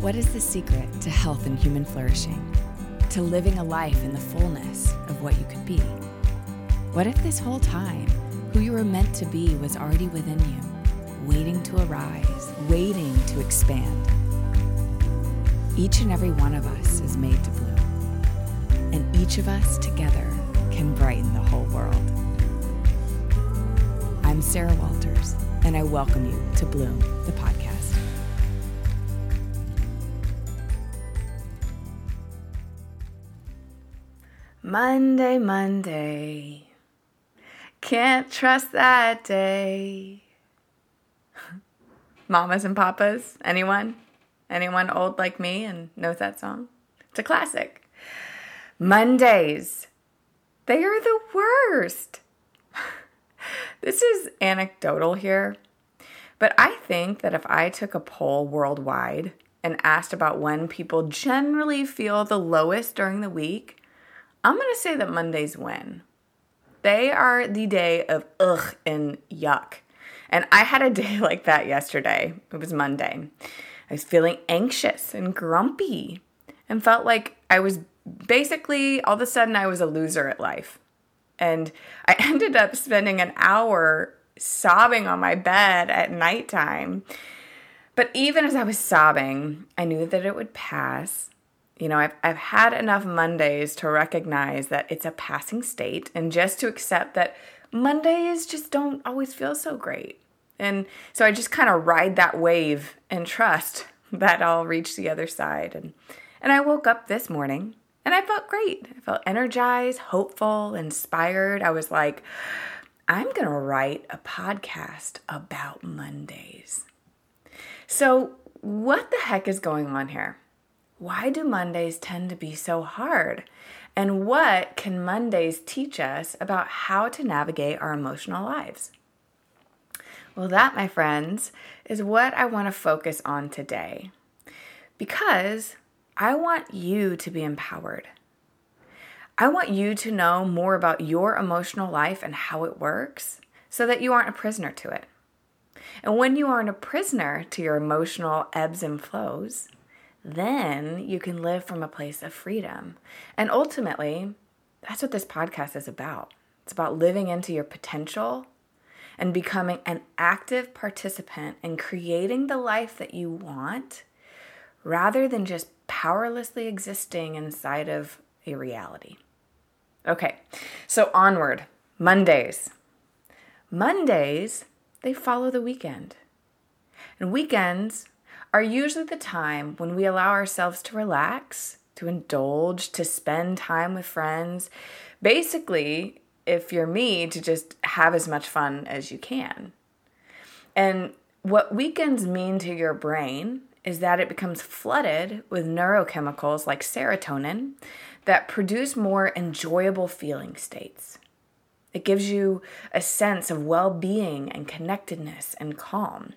What is the secret to health and human flourishing? To living a life in the fullness of what you could be? What if this whole time, who you were meant to be was already within you, waiting to arise, waiting to expand? Each and every one of us is made to bloom, and each of us together can brighten the whole world. I'm Sarah Walters, and I welcome you to Bloom, the Monday, Monday. Can't trust that day. Mamas and papas, anyone? Anyone old like me and knows that song? It's a classic. Mondays. They are the worst. this is anecdotal here, but I think that if I took a poll worldwide and asked about when people generally feel the lowest during the week, I'm going to say that Mondays win. They are the day of ugh and yuck. And I had a day like that yesterday. It was Monday. I was feeling anxious and grumpy and felt like I was basically all of a sudden I was a loser at life. And I ended up spending an hour sobbing on my bed at nighttime. But even as I was sobbing, I knew that it would pass you know, I've, I've had enough Mondays to recognize that it's a passing state and just to accept that Mondays just don't always feel so great. And so I just kind of ride that wave and trust that I'll reach the other side. And, and I woke up this morning and I felt great. I felt energized, hopeful, inspired. I was like, I'm going to write a podcast about Mondays. So, what the heck is going on here? Why do Mondays tend to be so hard? And what can Mondays teach us about how to navigate our emotional lives? Well, that, my friends, is what I want to focus on today because I want you to be empowered. I want you to know more about your emotional life and how it works so that you aren't a prisoner to it. And when you aren't a prisoner to your emotional ebbs and flows, then you can live from a place of freedom. And ultimately, that's what this podcast is about. It's about living into your potential and becoming an active participant in creating the life that you want rather than just powerlessly existing inside of a reality. Okay, so onward. Mondays. Mondays, they follow the weekend. And weekends are usually the time when we allow ourselves to relax, to indulge, to spend time with friends. Basically, if you're me, to just have as much fun as you can. And what weekends mean to your brain is that it becomes flooded with neurochemicals like serotonin that produce more enjoyable feeling states. It gives you a sense of well being and connectedness and calm.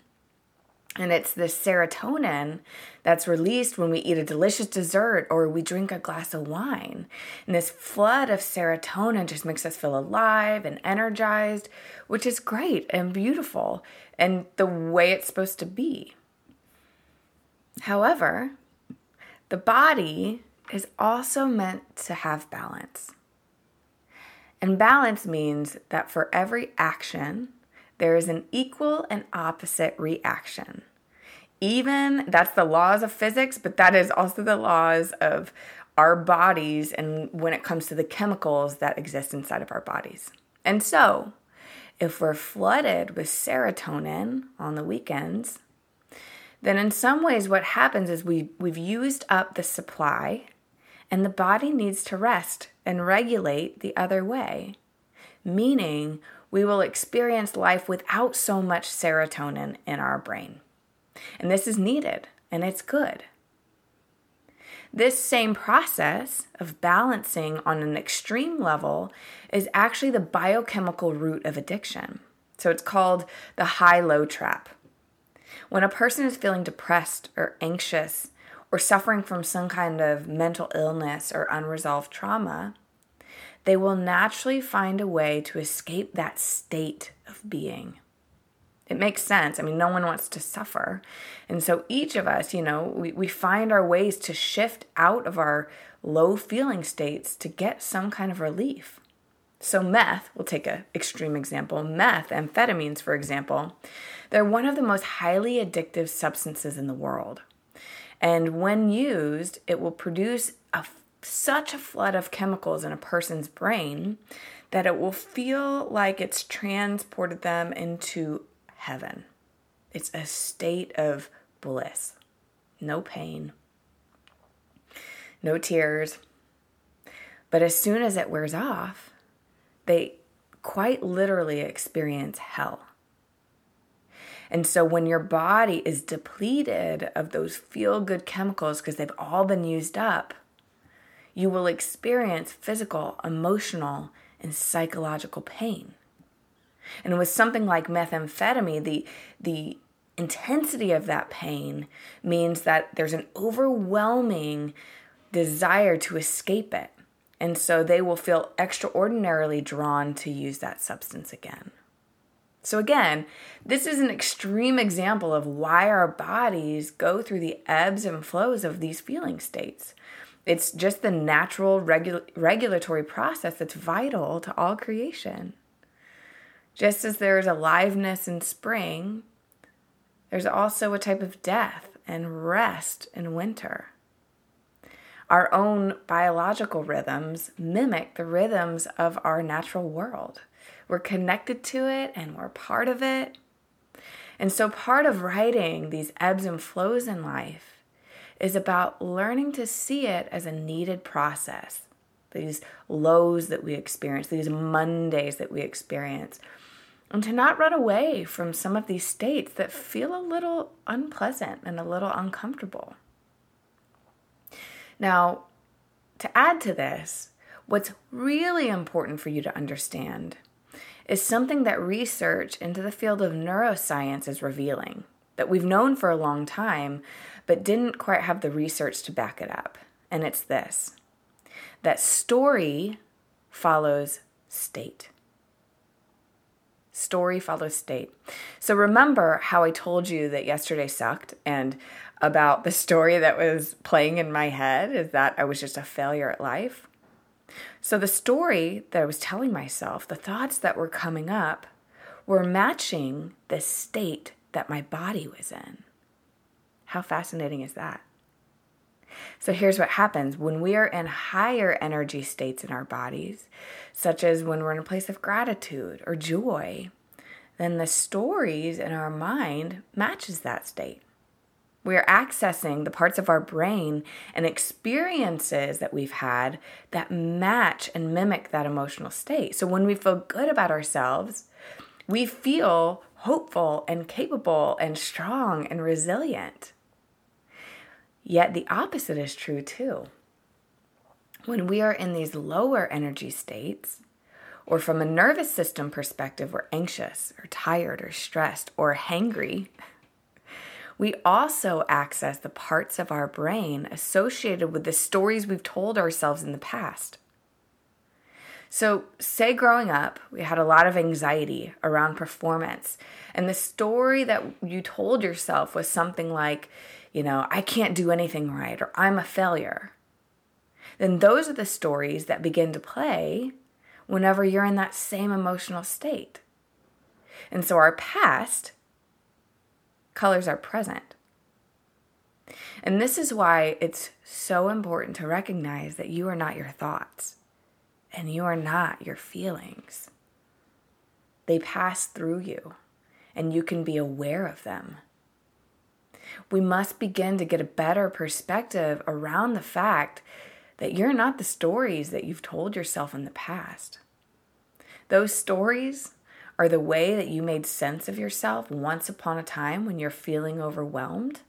And it's this serotonin that's released when we eat a delicious dessert or we drink a glass of wine. And this flood of serotonin just makes us feel alive and energized, which is great and beautiful and the way it's supposed to be. However, the body is also meant to have balance. And balance means that for every action, there is an equal and opposite reaction. Even that's the laws of physics, but that is also the laws of our bodies and when it comes to the chemicals that exist inside of our bodies. And so, if we're flooded with serotonin on the weekends, then in some ways what happens is we we've used up the supply and the body needs to rest and regulate the other way. Meaning we will experience life without so much serotonin in our brain. And this is needed and it's good. This same process of balancing on an extreme level is actually the biochemical root of addiction. So it's called the high low trap. When a person is feeling depressed or anxious or suffering from some kind of mental illness or unresolved trauma, they will naturally find a way to escape that state of being. It makes sense. I mean, no one wants to suffer. And so each of us, you know, we, we find our ways to shift out of our low feeling states to get some kind of relief. So, meth, we'll take an extreme example meth, amphetamines, for example, they're one of the most highly addictive substances in the world. And when used, it will produce a, such a flood of chemicals in a person's brain that it will feel like it's transported them into heaven. It's a state of bliss, no pain, no tears. But as soon as it wears off, they quite literally experience hell. And so when your body is depleted of those feel good chemicals because they've all been used up, you will experience physical, emotional, and psychological pain. And with something like methamphetamine, the, the intensity of that pain means that there's an overwhelming desire to escape it. And so they will feel extraordinarily drawn to use that substance again. So, again, this is an extreme example of why our bodies go through the ebbs and flows of these feeling states. It's just the natural regu- regulatory process that's vital to all creation. Just as there is aliveness in spring, there's also a type of death and rest in winter. Our own biological rhythms mimic the rhythms of our natural world. We're connected to it and we're part of it. And so, part of writing these ebbs and flows in life is about learning to see it as a needed process. These lows that we experience, these Mondays that we experience, and to not run away from some of these states that feel a little unpleasant and a little uncomfortable. Now, to add to this, what's really important for you to understand is something that research into the field of neuroscience is revealing that we've known for a long time, but didn't quite have the research to back it up. And it's this that story follows state. Story follows state. So remember how I told you that yesterday sucked and about the story that was playing in my head is that I was just a failure at life. So the story that I was telling myself, the thoughts that were coming up, were matching the state that my body was in. How fascinating is that? So here's what happens when we are in higher energy states in our bodies, such as when we're in a place of gratitude or joy, then the stories in our mind matches that state. We are accessing the parts of our brain and experiences that we've had that match and mimic that emotional state. So when we feel good about ourselves, we feel hopeful and capable and strong and resilient. Yet the opposite is true too. When we are in these lower energy states, or from a nervous system perspective, we're anxious or tired or stressed or hangry we also access the parts of our brain associated with the stories we've told ourselves in the past. So, say growing up, we had a lot of anxiety around performance, and the story that you told yourself was something like, you know, I can't do anything right, or I'm a failure. Then those are the stories that begin to play whenever you're in that same emotional state. And so, our past colors are present. And this is why it's so important to recognize that you are not your thoughts and you are not your feelings. They pass through you and you can be aware of them. We must begin to get a better perspective around the fact that you're not the stories that you've told yourself in the past. Those stories are the way that you made sense of yourself once upon a time when you're feeling overwhelmed.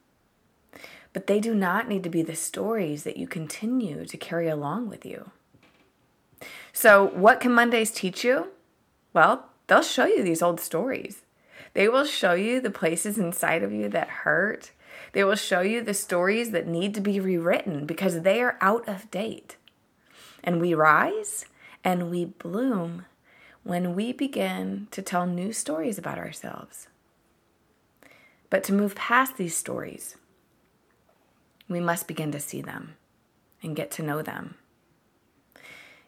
But they do not need to be the stories that you continue to carry along with you. So, what can Mondays teach you? Well, they'll show you these old stories. They will show you the places inside of you that hurt. They will show you the stories that need to be rewritten because they are out of date. And we rise and we bloom when we begin to tell new stories about ourselves. But to move past these stories, we must begin to see them and get to know them.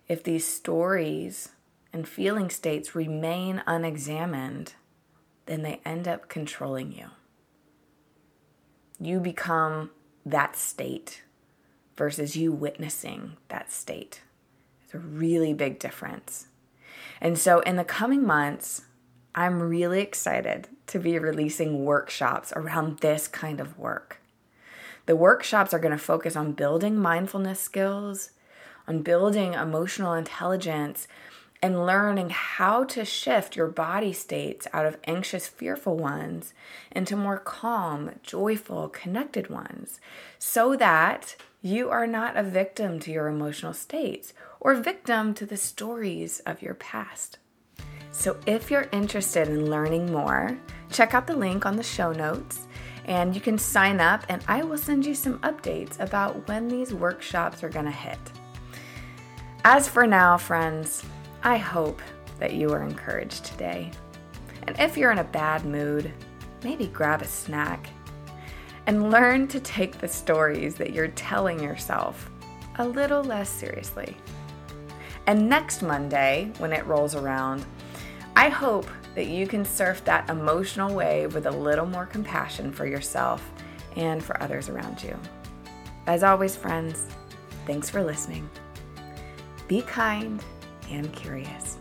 If these stories and feeling states remain unexamined, then they end up controlling you. You become that state versus you witnessing that state. It's a really big difference. And so, in the coming months, I'm really excited to be releasing workshops around this kind of work. The workshops are going to focus on building mindfulness skills, on building emotional intelligence, and learning how to shift your body states out of anxious, fearful ones into more calm, joyful, connected ones so that you are not a victim to your emotional states or victim to the stories of your past. So, if you're interested in learning more, check out the link on the show notes and you can sign up, and I will send you some updates about when these workshops are going to hit. As for now, friends, I hope that you are encouraged today. And if you're in a bad mood, maybe grab a snack and learn to take the stories that you're telling yourself a little less seriously. And next Monday, when it rolls around, I hope that you can surf that emotional wave with a little more compassion for yourself and for others around you. As always, friends, thanks for listening. Be kind and curious.